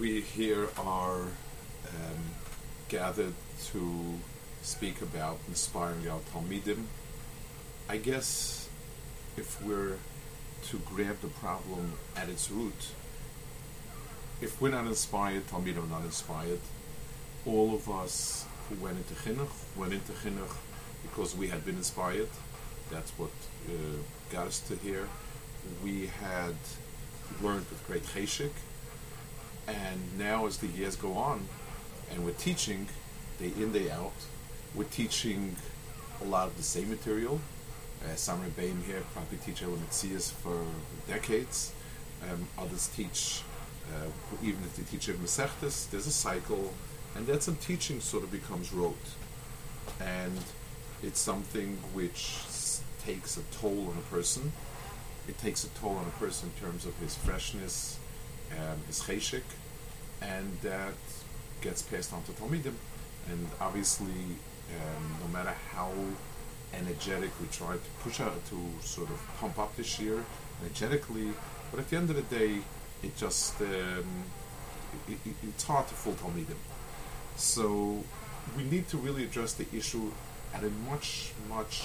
we here are um, gathered to speak about inspiring our Talmidim. I guess if we're to grab the problem at its root, if we're not inspired, Talmidim are not inspired, all of us who went into Chinuch went into Chinuch because we had been inspired. That's what uh, got us to here. We had learned with great cheshik, and now as the years go on, and we're teaching day in day out, we're teaching a lot of the same material. Uh, some Rebbeim here probably teach Elamitzias for decades. Um, others teach, uh, even if they teach it Masechtas, there's a cycle, and that some teaching sort of becomes rote. And it's something which takes a toll on a person. It takes a toll on a person in terms of his freshness, um, his cheshik, and that gets passed on to Talmidim. And obviously, um, no matter how energetic we try to push out to sort of pump up this year energetically, but at the end of the day, it just um, it, it, it's hard to fool Talmidim. So we need to really address the issue at a much much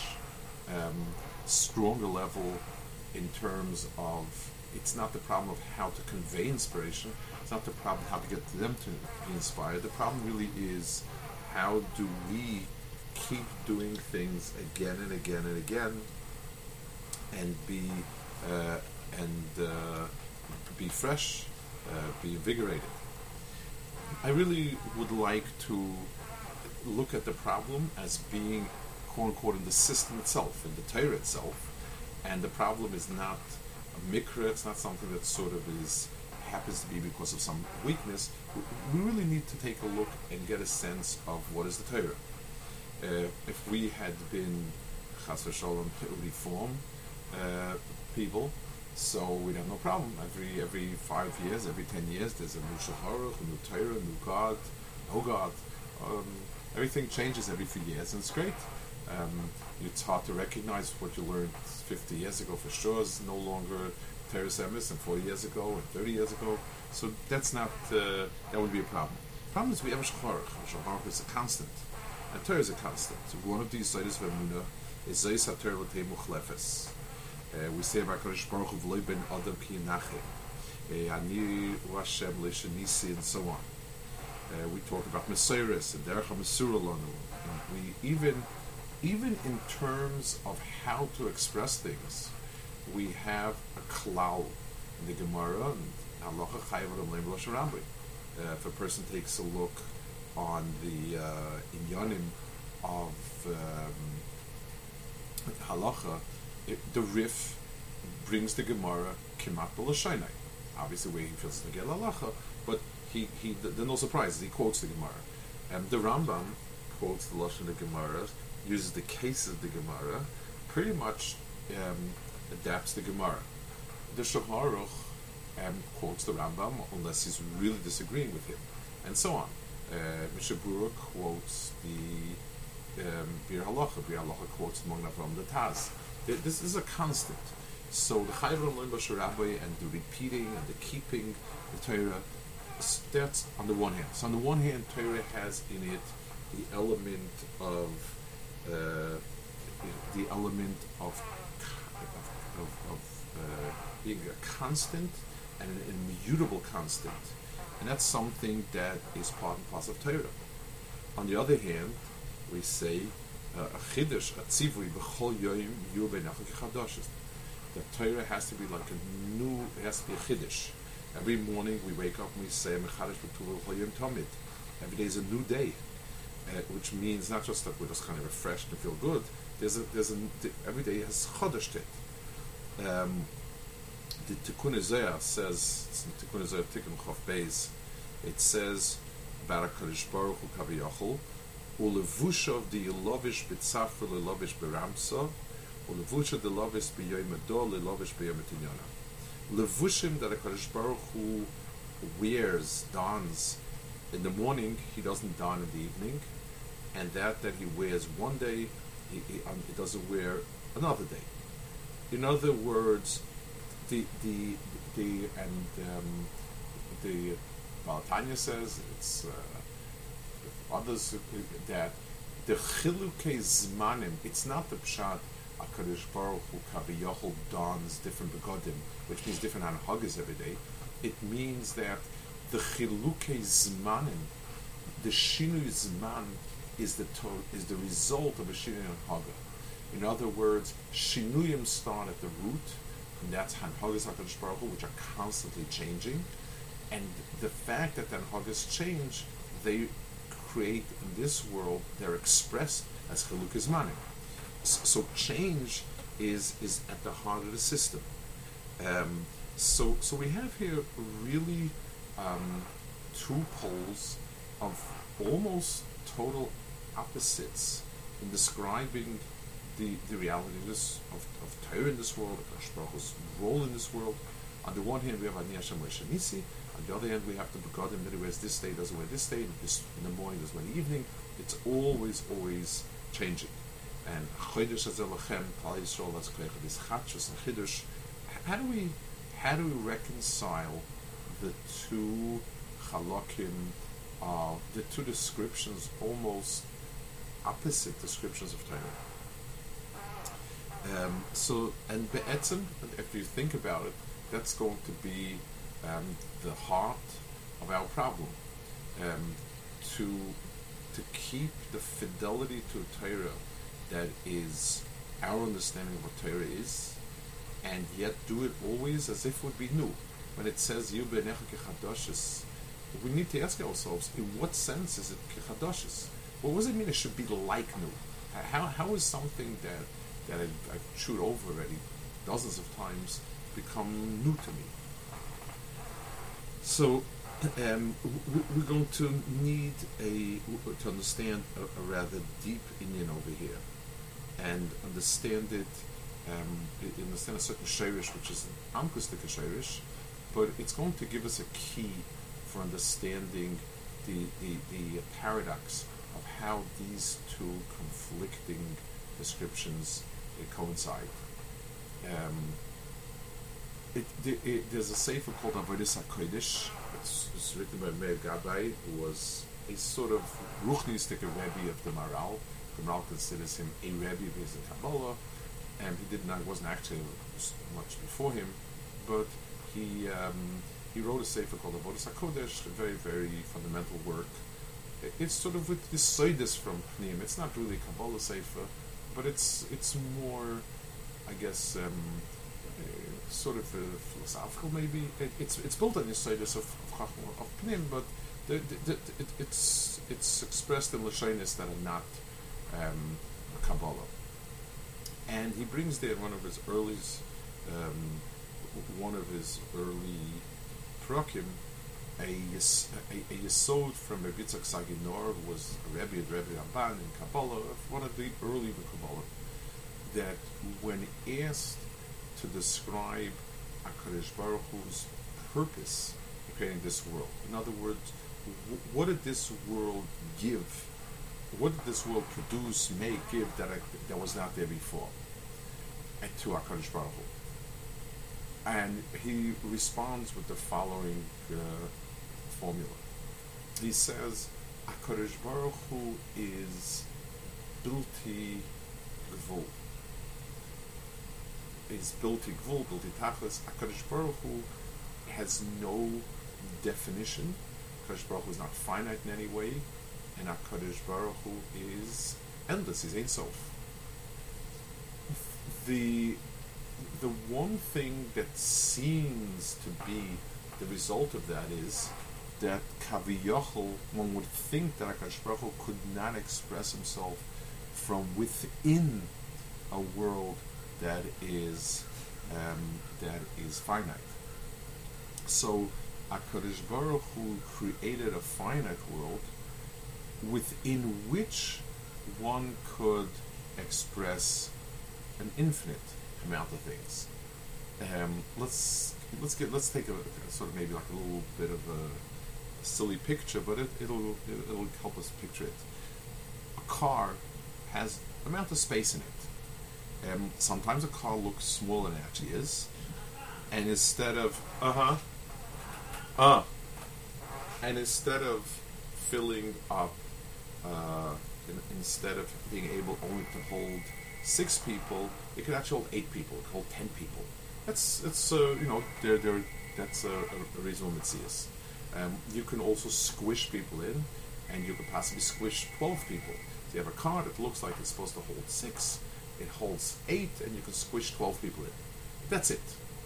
um, stronger level in terms of it's not the problem of how to convey inspiration. It's not the problem how to get them to be inspired. The problem really is how do we keep doing things again and again and again, and be uh, and uh, be fresh, uh, be invigorated. I really would like to look at the problem as being quote unquote in the system itself, in the Torah itself, and the problem is not a mikra, it's not something that sort of is happens to be because of some weakness. We really need to take a look and get a sense of what is the Torah. Uh, if we had been chas v'sholem reform uh, people, so we'd have no problem. Every every five years, every ten years, there's a new shacharuch, a new Torah, a new God, no God. Um, everything changes every few years, and it's great. Um, it's hard to recognize what you learned 50 years ago for sure is no longer Torah Emes and 40 years ago and 30 years ago. So that's not, uh, that would be a problem. The problem is we have a Shacharuch. Shacharuch is a constant. And Torah is a constant. So one of these Zayis Vemuna is Zayis HaTorah L'Tei Muchlefes. Uh, we say about Kodesh Baruch Hu V'loi Ben Adam Ki Nachem. Ani Hashem Nisi and so on. Uh, we talk about Mesiris and Derech HaMesura Lanu. We even even in terms of how to express things, we have a klal in the Gemara and uh, If a person takes a look on the uh, inyanim of um, Halacha, it, the Rif brings the Gemara Kimat B'Lashainai. Obviously, where he feels get Halacha, but he, he, the, no surprises, he quotes the Gemara. And the Rambam quotes the Lashon of the Gemara uses the case of the Gemara, pretty much um, adapts the Gemara. The Shulchan um, quotes the Rambam unless he's really disagreeing with him, and so on. Uh, Mishnah Berurah quotes the um, Biur Halacha. Biur Halacha quotes among the Taz. This is a constant. So the Chayvim Lim Rabbi and the repeating and the keeping the Torah, that's on the one hand. So on the one hand, Torah has in it the element of uh, the element of of, of uh, being a constant and an immutable constant, and that's something that is part and parcel of Torah. On the other hand, we say uh, a chiddush, a tzivui, b'chol yoyim. The Torah has to be like a new, it has to be a chiddush. Every morning we wake up and we say, Mechadish tamid. Every day is a new day uh, which means not just that we're just kind of refreshed and feel good. There's a, there's a, every day has chodesh it. Um, the Tikkun Ezeh says, Tikkun Ezeh Tikkun Chof Beis, it says about HaKadosh Baruch Hu Kaviyachol, Ulevushav di Yelovish B'tzafra Lelovish B'ramsa, Ulevushav the Lovish B'yoyim Adol Lelovish B'yoyim Etinyana. Levushim that HaKadosh Baruch Hu wears, dons, in the morning he doesn't don in the evening, and that that he wears one day, he, he, um, he doesn't wear another day. In other words, the the the and um, the Baal HaTanya says, it's uh, others that the chiluke zmanim, it's not the pshat HaKadosh Baruch Hu Kaviyachol dons different begodim, which means different anhagas every day. It means that the chiluke zmanim, the shinu zman, is the to- is the result of a shinu anhaga. In other words, shinuyim start at the root, and that's hanhagas HaKadosh Baruch which are constantly changing. And the fact that the hanhagas change, they create in this world, they're expressed as chiluk zmanim. So change is is at the heart of the system. Um, so so we have here really um, two poles of almost total opposites in describing the, the reality of, of, Torah in this world, of Hashbaruch's role in this world. On the one hand, we have Ani Hashem Nisi. On the other hand, we have the Begadim that he wears this day, doesn't wear this day, this in the morning, doesn't wear in the evening. It's always, always changing. And Chodesh Azelachem, Klal Yisrael, that's this Chachos and Chidush. How do we, how do we reconcile the two halakim, uh, the two descriptions, almost opposite descriptions of Torah? Um, so, and Be'etzim, if you think about it, that's going to be um, the heart of our problem. Um, to to keep the fidelity to Torah that is our understanding of what Torah is, and yet do it always as if it would be new. When it says "Yu kechadoshes," we need to ask ourselves: In what sense is it kechadoshes? What does it mean? It should be like new. How how is something that that I, have chewed over already dozens of times become new to me? So um, we're going to need a to understand a, a, rather deep Indian over here, and understand it. Um, understand a certain shirish, which is an amkustik shirish, but it's going to give us a key for understanding the, the, the paradox how these two conflicting descriptions coincide. Um, it, it, there's a sefer called Avodah HaKodesh. It's, it's written by Meir Gabay, who was a sort of ruchnistic Rebbe of the Maharal. The Maharal considers him a Rebbe based in Kabbalah, and he did not wasn't actually much before him, but he um, he wrote a sefer called Avodah HaKodesh, a very very fundamental work. It's sort of with this soidus from Pnim. It's not really Kabbalah sefer, but it's it's more, I guess. Um, sort of uh, philosophical, maybe. It, it's it's built on the status of of, of Pnim, but the, the, the, it, it's it's expressed in lashonis that are not um, Kabbalah. And he brings there one of his early, um, one of his early prokim, a, a, a from Rabbi Yitzchak Sagi Nahor, who was a Rebbe at Rebbe Ramban in Kabbalah, one of the early in Kabbalah, that when asked to describe HaKadosh Baruch Hu's purpose in creating this world. In other words, what did this world give? What did this world produce, make, give that I, that was not there before? And to HaKadosh Baruch Hu. And he responds with the following uh, formula. He says, HaKadosh Baruch Hu is bilti gvul is bilti gvul, bilti tachlis. Hakadosh Baruch Hu has no definition. Hakadosh Baruch Hu is not finite in any way, and Hakadosh Baruch Hu is endless. He's Ein Sof. The the one thing that seems to be the result of that is that Kaviyachol, one would think that Hakadosh Baruch Hu could not express himself from within a world that is um, that is finite. So Hakadosh Baruch Hu created a finite world within which one could express an infinite amount of things. Um, let's let's get let's take a, a, sort of maybe like a little bit of a silly picture, but it, it'll it'll help us picture it. A car has amount of space in it um, sometimes a car looks smaller than it actually is. And instead of, uh huh, uh, and instead of filling up, uh, in, instead of being able only to hold six people, it could actually hold eight people. It could hold ten people. That's that's uh, you know they're, they're, that's a, a reasonable mitzias. Um, you can also squish people in, and you could possibly squish twelve people. So you have a car that looks like it's supposed to hold six, it holds eight, and you can squish twelve people in. That's it.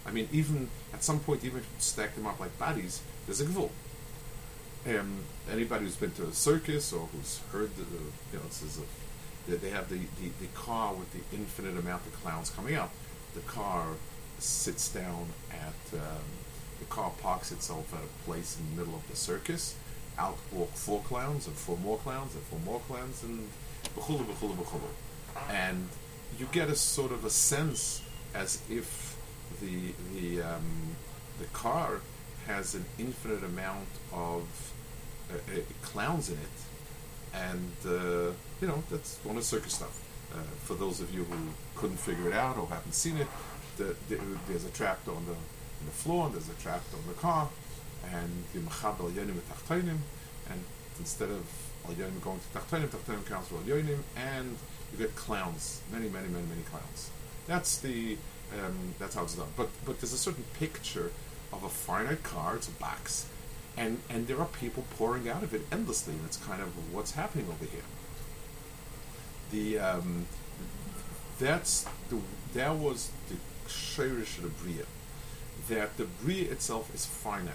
I mean, even at some point, even if you stack them up like bodies, there's a gvul. Um, anybody who's been to a circus or who's heard the, the you know, this is a, they have the, the, the car with the infinite amount of clowns coming out. The car sits down at, um, the car parks itself at a place in the middle of the circus. Out walk four clowns and four more clowns and four more clowns and b'chulu, b'chulu, b'chulu. And you get a sort of a sense as if the, the, um, the car has an infinite amount of uh, uh, clowns in it, and uh, you know that's one of circus stuff. Uh, for those of you who couldn't figure it out or haven't seen it, the, the, there's a trap on the on the floor, and there's a trap on the car, and the machab al yonim and instead of al going to tachtonim, tachtonim counts for al and you get clowns, many, many, many, many clowns. That's the um, that's how it's done. But but there's a certain picture of a finite car. It's a box, and and there are people pouring out of it endlessly. And it's kind of what's happening over here. The um, that's the that was the shirish of the bria. That the bria itself is finite.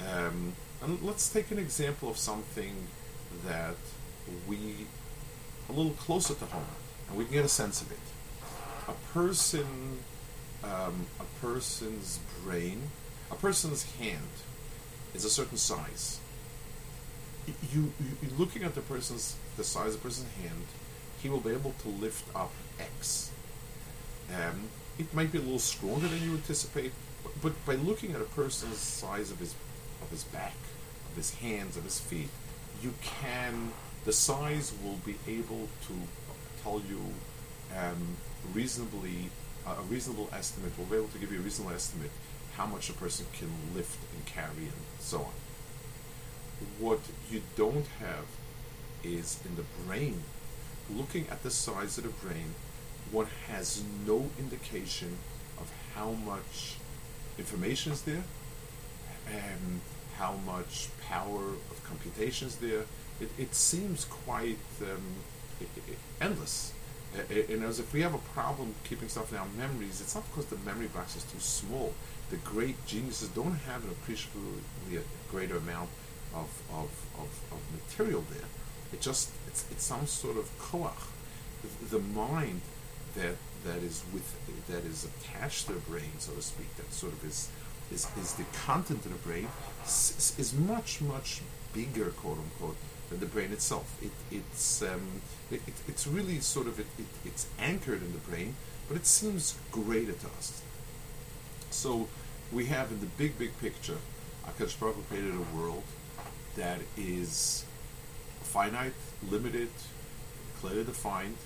Um, and let's take an example of something that we a little closer to home, and we can get a sense of it. A person um, a person's brain, a person's hand is a certain size. You, you looking at the person's the size of the person's hand, he will be able to lift up X. Um, it might be a little stronger than you anticipate, but, by looking at a person's size of his of his back, of his hands, of his feet, you can the size will be able to tell you um, reasonably a reasonable estimate, we'll be able to give you a reasonable estimate how much a person can lift and carry and so on. What you don't have is in the brain, looking at the size of the brain, one has no indication of how much information is there, and how much power of computation is there. It, it seems quite um, endless and as if we have a problem keeping stuff in our memories, it's not because the memory box is too small. The great geniuses don't have an appreciably greater amount of, of, of, of material there. It just it's, it's some sort of koach. The, the mind that that is with that is attached to the brain, so to speak, that sort of is is, is the content of the brain is, is much much bigger, quote unquote, than the brain itself. It, it's, um, it, it, it's really sort of, it, it's anchored in the brain, but it seems greater to us. So we have in the big, big picture, Akash Baruch created a world that is finite, limited, clearly defined,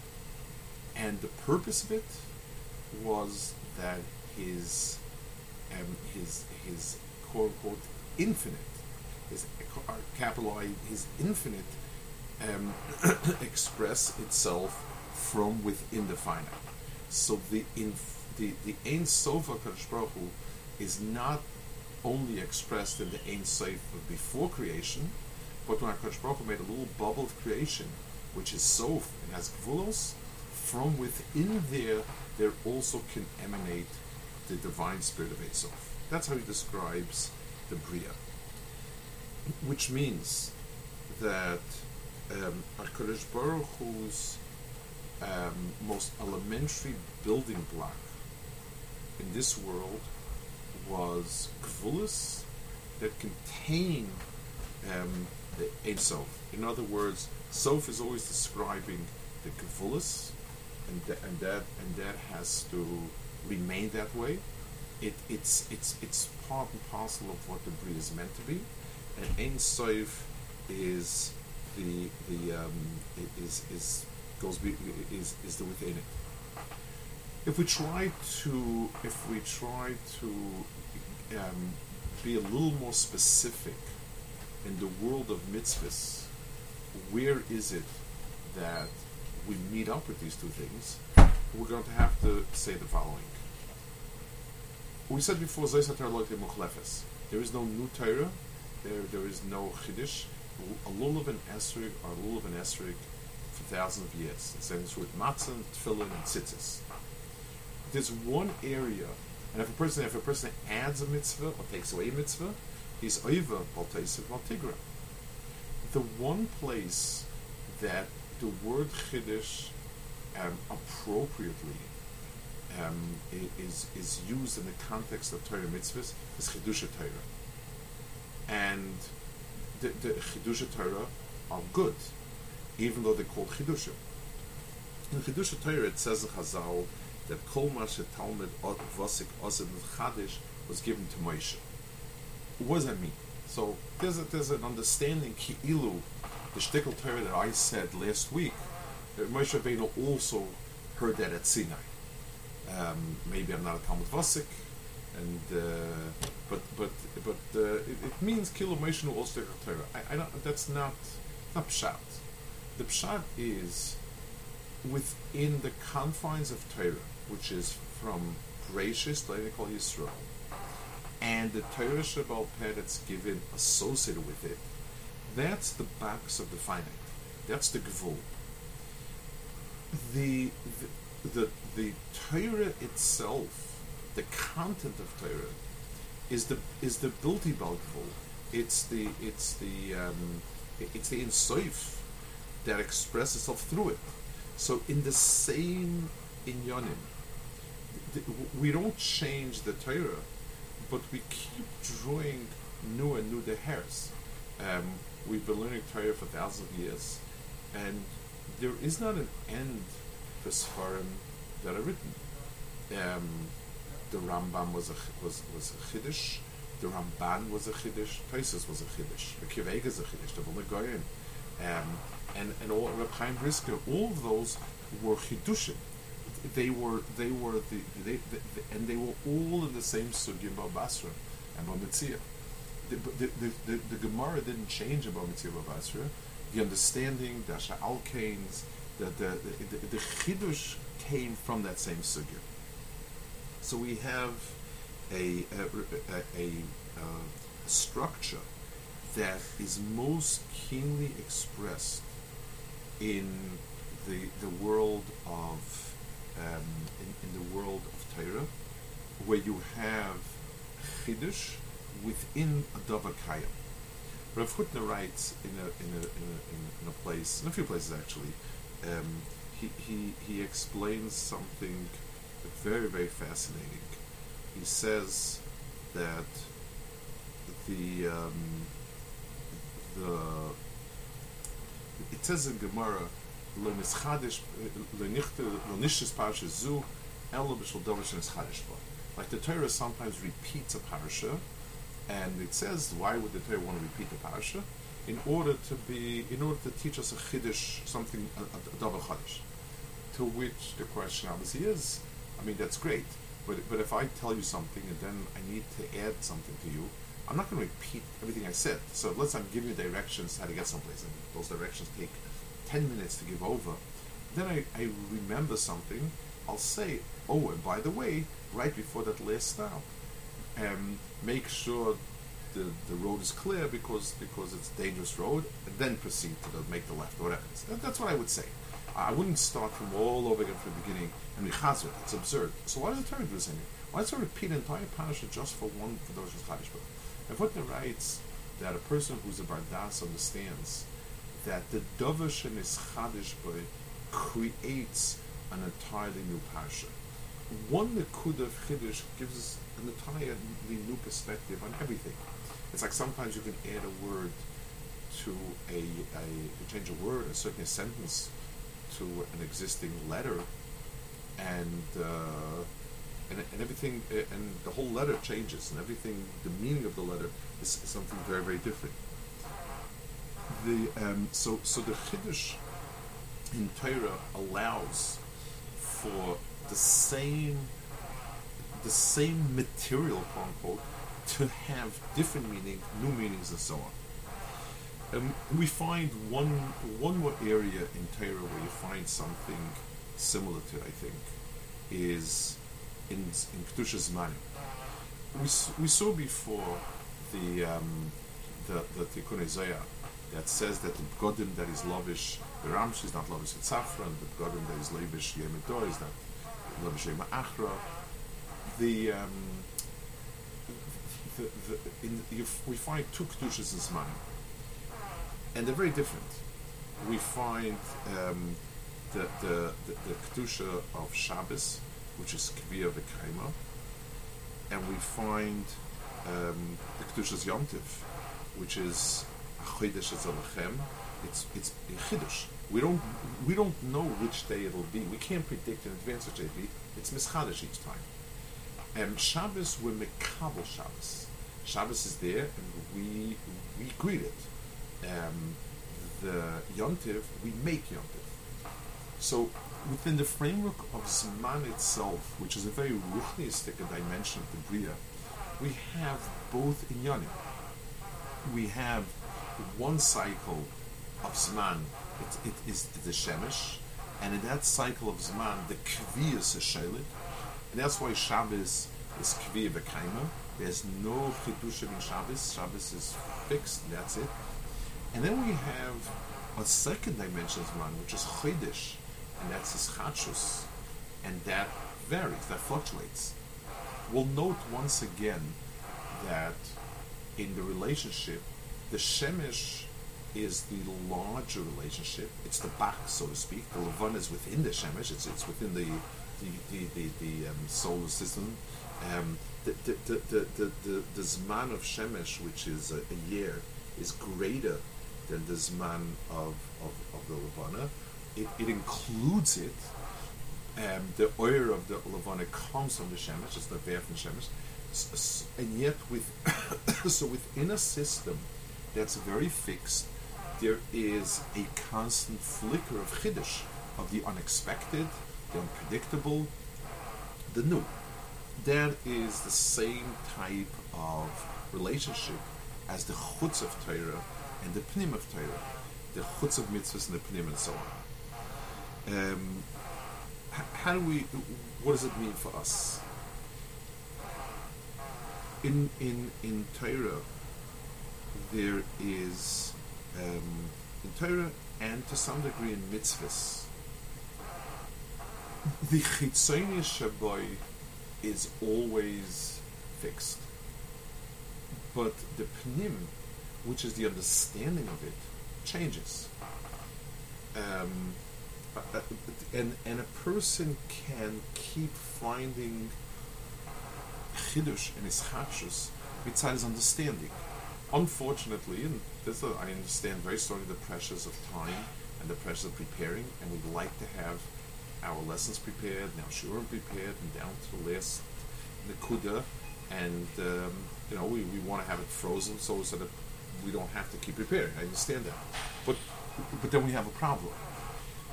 and the purpose of it was that his um, his his quote unquote infinite his capital I, his infinite, um, express itself from within the finite. So the inf- the the Ein Sof Baruch is not only expressed in the Ein Sof before creation, but when Hakadosh Baruch made a little bubble of creation, which is Sof and has Gvulos, from within there, there also can emanate the divine spirit of Ein That's how he describes the Bria. Which means that um, HaKadosh Baruch Hu's um, most elementary building block in this world was Kvulis that contain um, the Ein. In other words, Sof is always describing the Kvulis, and, th- and that and that has to remain that way. It, it's it's it's part and parcel of what the breed is meant to be and Ein Sof is the the um, is is goes be, is is the within it. If we try to if we try to um, be a little more specific in the world of mitzvahs, where is it that we meet up with these two things? We're going to have to say the following. We said before, there is no new Torah, there, there is no Chiddush. A lulav and esrig are lulav and esrig for thousands of years. The same is with matzah, tefillin, and tzitzis. There's one area, and if a person if a person adds a mitzvah or takes away a mitzvah, he's over balteisiv baltigra. The one place that the word chiddush um, appropriately um, is is used in the context of Torah mitzvahs is chiddush Torah, and the, the chiddush Torah are good, even though they're called chidushim. In chiddush Torah, it says in Chazal that Kol Mashe Talmud Vasik Osid Chadish was given to Moshe. What does that mean? So there's a, there's an understanding Ki'ilu, the shtickle Torah that I said last week. Moshe Rabbeinu also heard that at Sinai. Um, maybe I'm not a Talmud Vasik, and uh, but but but uh, it, it, means Kilu Moshe Shtickle Torah. I, I don't, that's not not pshat. The pshat is within the confines of Torah which is from Gracious Leinikol Yisrael, and the Torah Shabbal Peh that's given associated with it, that's the box of the finite. That's the Gvul. The, the, the, the Torah itself, the content of Torah, is the is the Bilti Gvul. It's the it's the um, it's the insoif that expresses itself through it. So in the same inyanim, we don't change the Torah, but we keep drawing new and new the hairs. Um, we've been learning Torah for thousands of years, and there is not an end to Sfarim that are written. Um, the Rambam was a was was a chiddush. The Ramban was a chiddush. Tosis was a chiddush. The Kiveg is a chiddush. The Vilna Goyen, um, and and all Reb Chaim Brisker, all of those were chiddushim they were they were the, they, the, the, and they were all in the same about Basra and Bamitzia. The, the, the, the, Gemara didn't change about Mitzvah Basra. The understanding, the Alkanes, the the, the, the, the Chidush came from that same sugya. So we have a a, a, a, a structure that is most keenly expressed in the the world of um, in, in, the world of Torah, where you have Chiddush within a Dava Kayam. Rav Hutner writes in a, in a, in a, in a place, in a few places actually, um, he, he, he explains something very, very fascinating. He says that the, um, the, it says in Gemara. Like the Torah sometimes repeats a parsha, and it says, why would the Torah want to repeat the parsha? In order to be, in order to teach us a chiddush, something a, a, double chiddush. To which the question obviously is, I mean that's great, but but if I tell you something and then I need to add something to you, I'm not going to repeat everything I said. So let's I'm giving you directions how to get someplace, and those directions take 10 minutes to give over, then I, I remember something, I'll say, oh, and by the way, right before that last stop, um, make sure the, the road is clear because because it's a dangerous road, and then proceed to the, make the left, or whatever. That, that's what I would say. I wouldn't start from all over again from the beginning and chazir. It's absurd. So why does the Torah do this? Why does it repeat an entire parasha just for one for those Chadish If what writes that a person who's a bardas understands that the Dovish and his Chadish creates an entirely new parsha. One Nakud of Chiddush gives us an entirely new perspective on everything. It's like sometimes you can add a word to a, a change a word, a certain sentence to an existing letter, and uh, and, and everything, and the whole letter changes, and everything, the meaning of the letter is something very, very different the um, so so the chiddush in Torah allows for the same the same material quote unquote to have different meaning, new meanings, and so on. Um, we find one one more area in Torah where you find something similar to I think, is in in Kedusha's Zmanim. We, we saw before the um, the the Tikkun Isaiah that says that the Begodim that is lavish, the Ramsh is not lavish at Safran, the Begodim that is lavish Yemedor is not. The um, the, the, in, we find two kedushas in Zmanim, and they're very different. We find um, the, the, the, the kedusha of Shabbos, which is Kviya V'Kaima, and we find um, the kedushas Yom Tiv, which is Ezalachem. It's it's a chiddush. We don't we don't know which day it'll be. We can't predict in advance which day it'll be. It's mischadish each time. Um, Shabbos, we're Mekabel Shabbos. Shabbos is there, and we we greet it. Um, the Yontiv, we make Yontiv. So, within the framework of Zman itself, which is a very ruchniistic dimension of the Bria, we have both in Yonim. We have one cycle of Zman, it, it is the Shemesh, and in that cycle of Zman, the Kviyas is Shelit, and that's why Shabbos is Kviya B'Kaima. There's no Chidushim in Shabbos. Shabbos is fixed, that's it. And then we have a second dimension of Zman, which is Chodesh, and that's his Chachus. And that varies, that fluctuates. We'll note once again that in the relationship, the Shemesh is the larger relationship. It's the back, so to speak. The Levon is within the Shemesh. It's it's within the the the, the, the um, solar system. Um, the, the, the, the, the, the, Zman of Shemesh, which is a, a year, is greater than the Zman of, of, of the Levana. It, it includes it. Um, the oil of the Levana comes from the Shemesh. It's the Ver from Shemesh. And yet, with so within a system that's very fixed, there is a constant flicker of chiddush, of the unexpected, the unpredictable, the new. That is the same type of relationship as the chutz of Torah and the pnim of Torah, the chutz of mitzvahs and the pnim and so on. Um, how do we? What does it mean for us? In in in Torah, there is um, in Torah and to some degree in mitzvahs. The chitzonius shaboy is always fixed, but the pnim, which is the understanding of it, changes. Um, and and a person can keep finding chidush in his beside his understanding. Unfortunately, and this uh, I understand very strongly the pressures of time and the pressures of preparing, and we'd like to have our lessons prepared, now sure prepared, and down to the last nakuda, and um, you know we, we want to have it frozen so so that we don't have to keep preparing. I understand that, but but then we have a problem.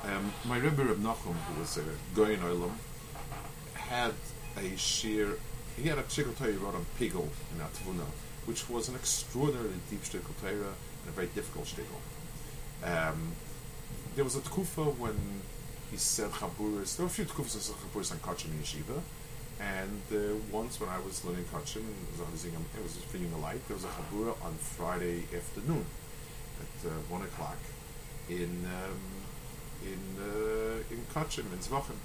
Um, my Rebbe Reb Nachum, who was a Goyen Olam, had a sheer, he had a Torah he wrote on Pigel in Atvuna, which was an extraordinarily deep shtickle Torah and a very difficult shtickle. Um, there was a tkufa when he said chaburis. There were a few tkufas said chaburis on Kachin in yeshiva, and uh, once when I was learning Kachin, it was bringing a light. There was a chabura on Friday afternoon at uh, one o'clock in um, in uh, in Kachin in Zwochen.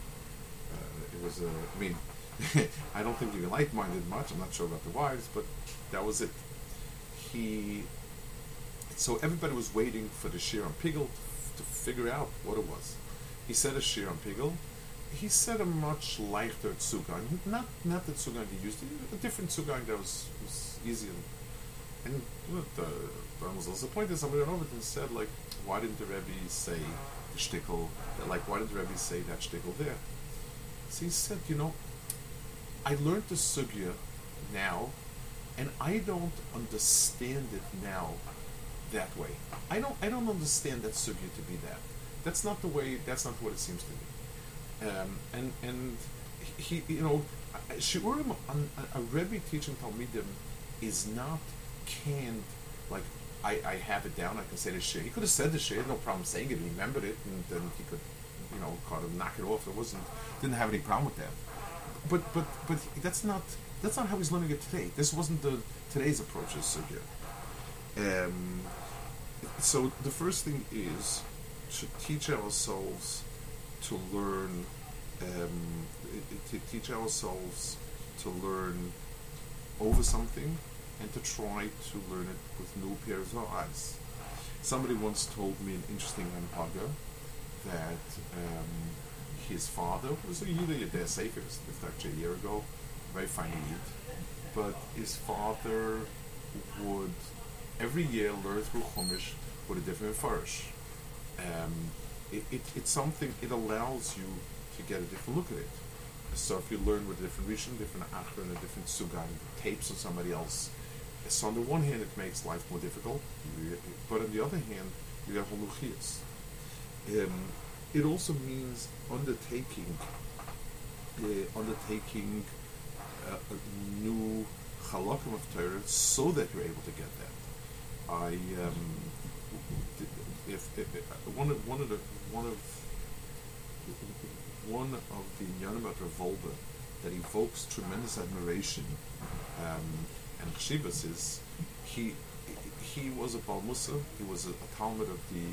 Uh, it was I mean, I don't think he light minded much. I'm not sure about the wives, but that was it. He. So everybody was waiting for the shear on Pigel to figure out what it was. He said a shear on Pigel. He said a much lighter tzugang, not not the tzugang he used, a different tzugang that was, was easy and the the was also point somebody went over and said like, why didn't the Rebbe say the shtickle? Like, why didn't the Rebbe say that shtickle there? So he said, you know, I learned the sugya now, and I don't understand it now that way. I don't I don't understand that sugya to be that. That's not the way. That's not what it seems to me. Um, and and he you know shiurim on a rebbe teaching talmidim is not canned like I, I have it down. I can say the shit. He could have said the shit, no problem saying it. He remembered it, and then he could, you know, kind of knock it off. It wasn't didn't have any problem with that. But but but that's not that's not how he's learning it today. This wasn't the today's approach to sugya. Um, so the first thing is to teach ourselves to learn, um, to teach ourselves to learn over something and to try to learn it with new pairs of eyes. Somebody once told me an interesting anpaga that um, his father was a Yiddish Yiddish Sefer, lived actually a year ago, very fine but his father would every year learn through Chumash with a different Farish. Um, it, it, it's something, it allows you to get a different look at it. So if you learn with a different Rishon, different Achra, and a different Sugai, tapes of somebody else, so on the one hand it makes life more difficult, but on the other hand, you have holuchias. Um, it also means undertaking, uh, undertaking uh, a new halakim of Torah so that you're able to get that. I um, if, if, if, one of one of the one of one of the Inyanim about Reb Wolbe that evokes tremendous admiration um, and chshivas is he he was a Bal Musa, he was a, a Talmud of the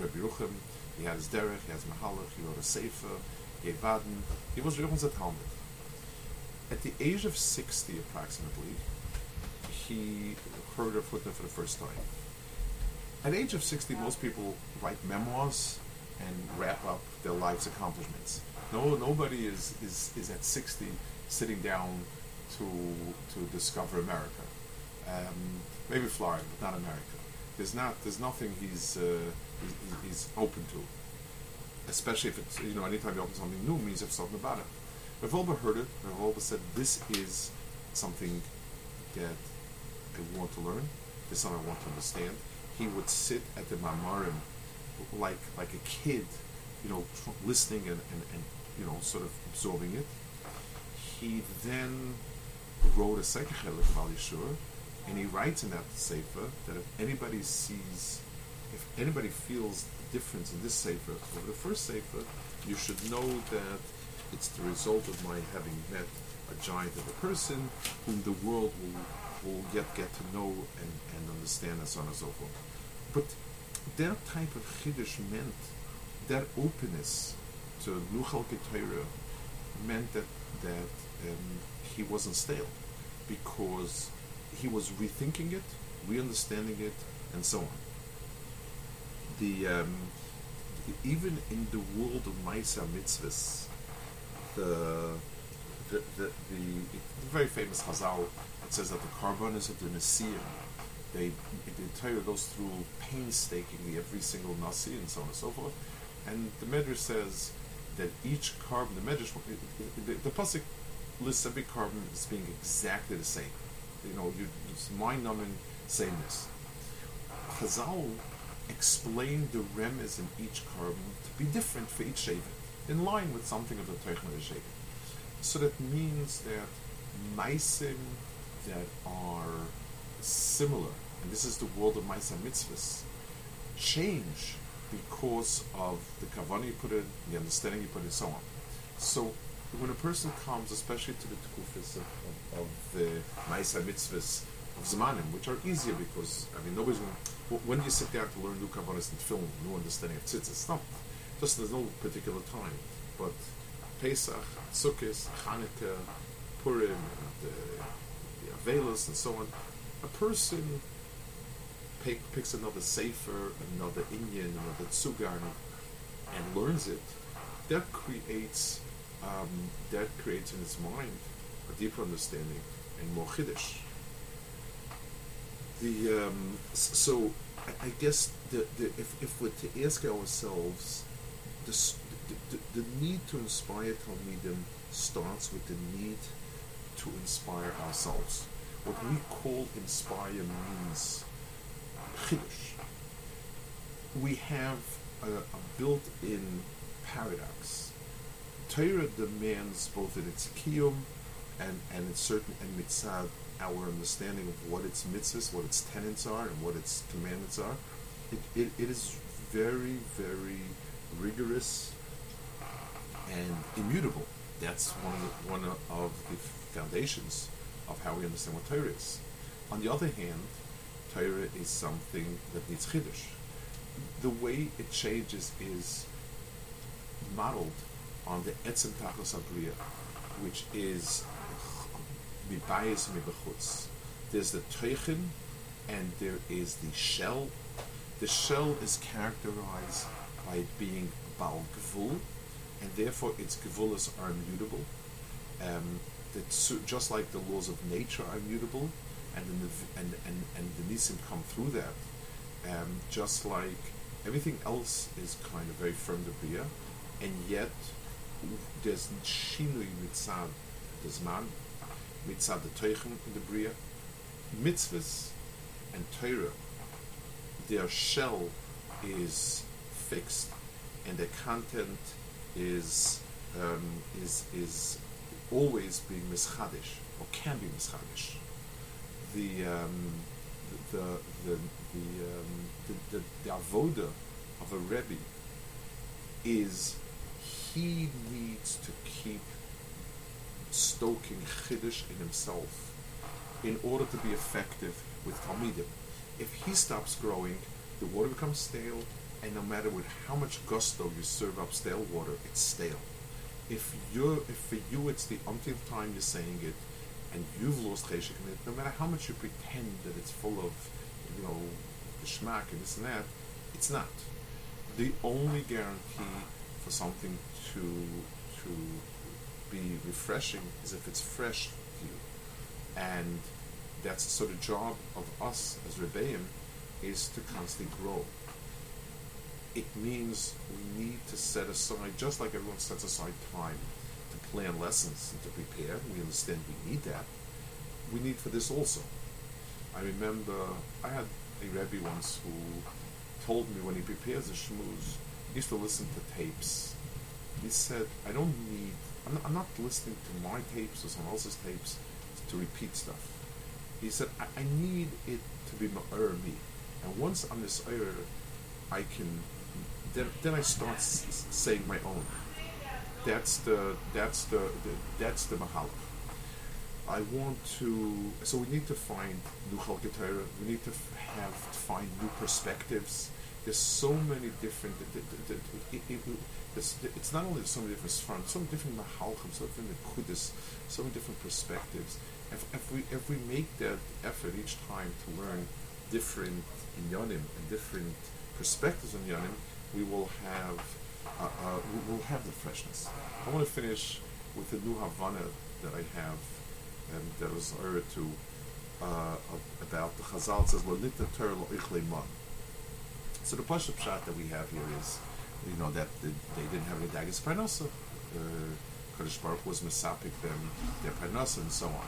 Rabbi Ruchim, he had his derech, he has Mahalach, he wrote a Sefer, he gave he was Ruchim's a Talmud. At the age of 60 approximately, he heard of Hutner for the first time. At age of 60, most people write memoirs and wrap up their life's accomplishments. No, nobody is, is, is at 60 sitting down to, to discover America. Um, maybe Florida, but not America. There's not, there's nothing he's, uh, he's open to. Especially if it's, you know, anytime you open something new, means there's something about it. Reb Wolbe heard it, Reb Wolbe said, this is something that I want to learn, this is something I want to understand. He would sit at the Mamarim like like a kid, you know, listening and, and, and you know, sort of absorbing it. He then wrote a second chelik Alei Shur, and he writes in that sefer that if anybody sees, if anybody feels the difference in this sefer over the first sefer, you should know that it's the result of my having met a giant of a person whom the world will, will get get to know and, and understand and so on and so forth. But that type of chiddush meant that openness to Luchal Ketira meant that that um, he wasn't stale because he was rethinking it, re-understanding it, and so on. The um, even in the world of Maisa mitzvahs, the the, the, the, the very famous Chazal it says that the carbonas of the Nasiim they the Torah goes through painstakingly every single nasi and so on and so forth. And the Medrash says that each carbon, the Medrash, the, the pasuk lists every carbon as being exactly the same. You know, you, it's mind-numbing sameness. Chazal explained the remez in each carbon to be different for each shaven, in line with something of the Torah shaven. So that means that maisim that are similar, and this is the world of Maisa Mitzvahs, change because of the kavanah you put in, the understanding you put in, so on. So when a person comes, especially to the tukufis of, of, of the Maisa Mitzvahs of Zamanim, which are easier because, I mean, nobody's going when you sit down to learn new kavanas and film, new understanding of tzitzis, it's not, just there's no particular time, but Pesach, Sukkot, Hanukkah, Purim, and, uh, the Avelis, and so on, a person pick, picks another Sefer, another Indian, another Tsugar, and learns it, that creates um, that creates in his mind a deeper understanding and more chiddush. The um, so I, guess the, the, if, if we're to ask ourselves, the, the, the need to inspire Talmidim starts with the need to inspire ourselves what we call inspire means chiddush. We have a, a built-in paradox. Torah demands both in its kiyum and, and in certain and mitzad our understanding of what its mitzvahs, what its tenets are, and what its commandments are, it, it, it is very, very rigorous uh, and immutable. That's one of the, one of the foundations of how we understand what Torah is. On the other hand, Torah is something that needs chiddush. The way it changes is modeled on the etzem tachos abriya, which is mibayis mibachutz. There's the teichin, and there is the shell. The shell is characterized by being bal gvul, and therefore its gevulas are immutable. Um, just like the laws of nature are immutable, and the, and, and, and the nisim come through that, um, just like everything else is kind of very firm to bria, and yet there's shinui mitzad the zman, mitzad the teichen in the bria, mitzvahs and Torah, their shell is fixed, and their content is um, is is always being mischadish or can be mischadish. The um, the the the, um, the, the, the avoda of a rebbe is he needs to keep stoking chiddush in himself in order to be effective with talmidim. If he stops growing, the water becomes stale, and no matter with how much gusto you serve up stale water, it's stale. If you if for you it's the umpteenth time you're saying it, and you've lost cheshik in it, no matter how much you pretend that it's full of, you know, the schmack and this and that, it's not. The only guarantee for something to to be refreshing is if it's fresh to you, and that's the job of us as rebbeim is to constantly grow it means we need to set aside, just like everyone sets aside time to plan lessons and to prepare. We understand we need that. We need for this also. I remember I had a Rebbe once who told me when he prepares a shmooze, he used to listen to tapes. He said, I don't need, I'm not, I'm not listening to my tapes or someone else's tapes to repeat stuff. He said, I, I need it to be me. And once I'm this I can then, then I start s- saying my own. That's the that's the, the that's the mahalach. I want to. So we need to find new chalketera. We need to have to find new perspectives. There's so many different. It, it, it, it's not only so many different fronts, so many different mahalchim, so many kudis, so many different perspectives. If, if we if we make that effort each time to learn different inyanim and different perspectives on inyanim, we will have uh, uh, we will have the freshness. I want to finish with the new Havana that I have, and that was over to uh, about the Chazal says Lolita Ter Lo Man. So the Pasha shot that we have here is, you know, that the, they didn't have any daagas parnasa. Uh, Kodesh Baruch was mesapik them their parnasa and so on.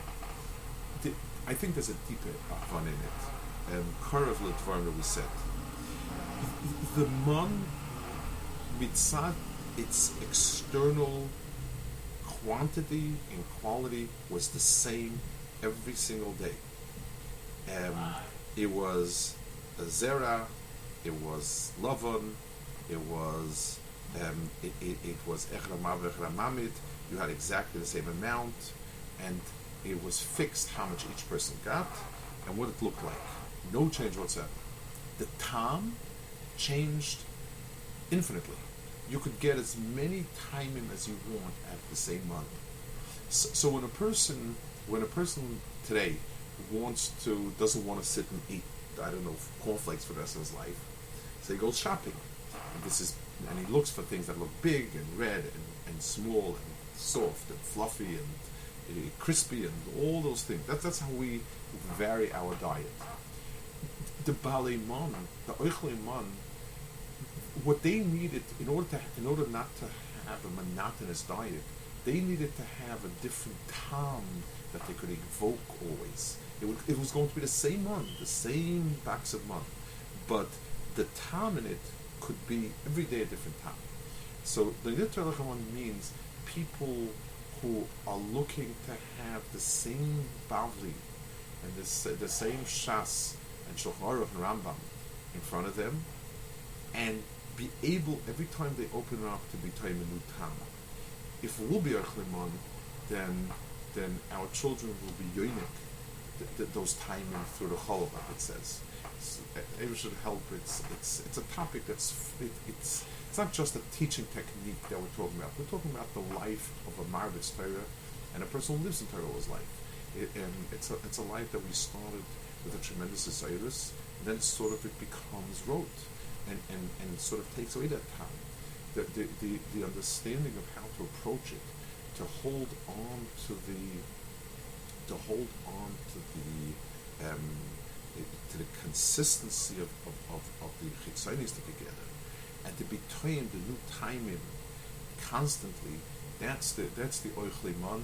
The, I think there's a deeper Havana in it. Um, Karav Litvarim that we said the mon mitzad its external quantity and quality was the same every single day. Um, it was a zera, it was lavan, it was um, it, it, it was echramav echramamit. You had exactly the same amount, and it was fixed how much each person got and what it looked like. No change whatsoever. The tam changed infinitely. You could get as many timing as you want at the same mon. So, so when a person, when a person today wants to, doesn't want to sit and eat, I don't know, cornflakes for the rest of his life, so go shopping. And this is, and he looks for things that look big and red and, and small and soft and fluffy and uh, crispy and all those things. That's that's how we vary our diet. The balei man, the oichle man, what they needed in order to in order not to have a monotonous diet, they needed to have a different tam that they could evoke always. It, would, it was going to be the same mon, the same box of mon, but the tam in it could be every day a different tam. So the literal means people who are looking to have the same bavli and uh, the same Shas and Aruch and Rambam in front of them, and be able every time they open up to be time a new Tama. If we'll be Achlimon, then then our children will be yoinik th- th- those timing through the Cholov, it says. It should help. It's it's it's a topic that's it, it's it's not just a teaching technique that we're talking about. We're talking about the life of a Marbitz Torah and a person who lives in Torah's life. It, and it's a it's a life that we started with a tremendous desirous, then sort of it becomes rote, and, and, and sort of takes away that time. The, the, the, the understanding of how to approach it, to hold on to the to hold on to the um, to the consistency of, of, of, of the chitzonis together, and to be trained the new timing constantly. That's the that's the oichliman,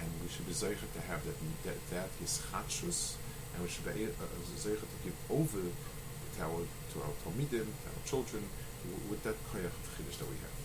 and we should be zeicher to have that that, that is chachus, and we should be uh, zeicher to give over to our to our talmidim, to our children, with that koyach of chiddush that we have.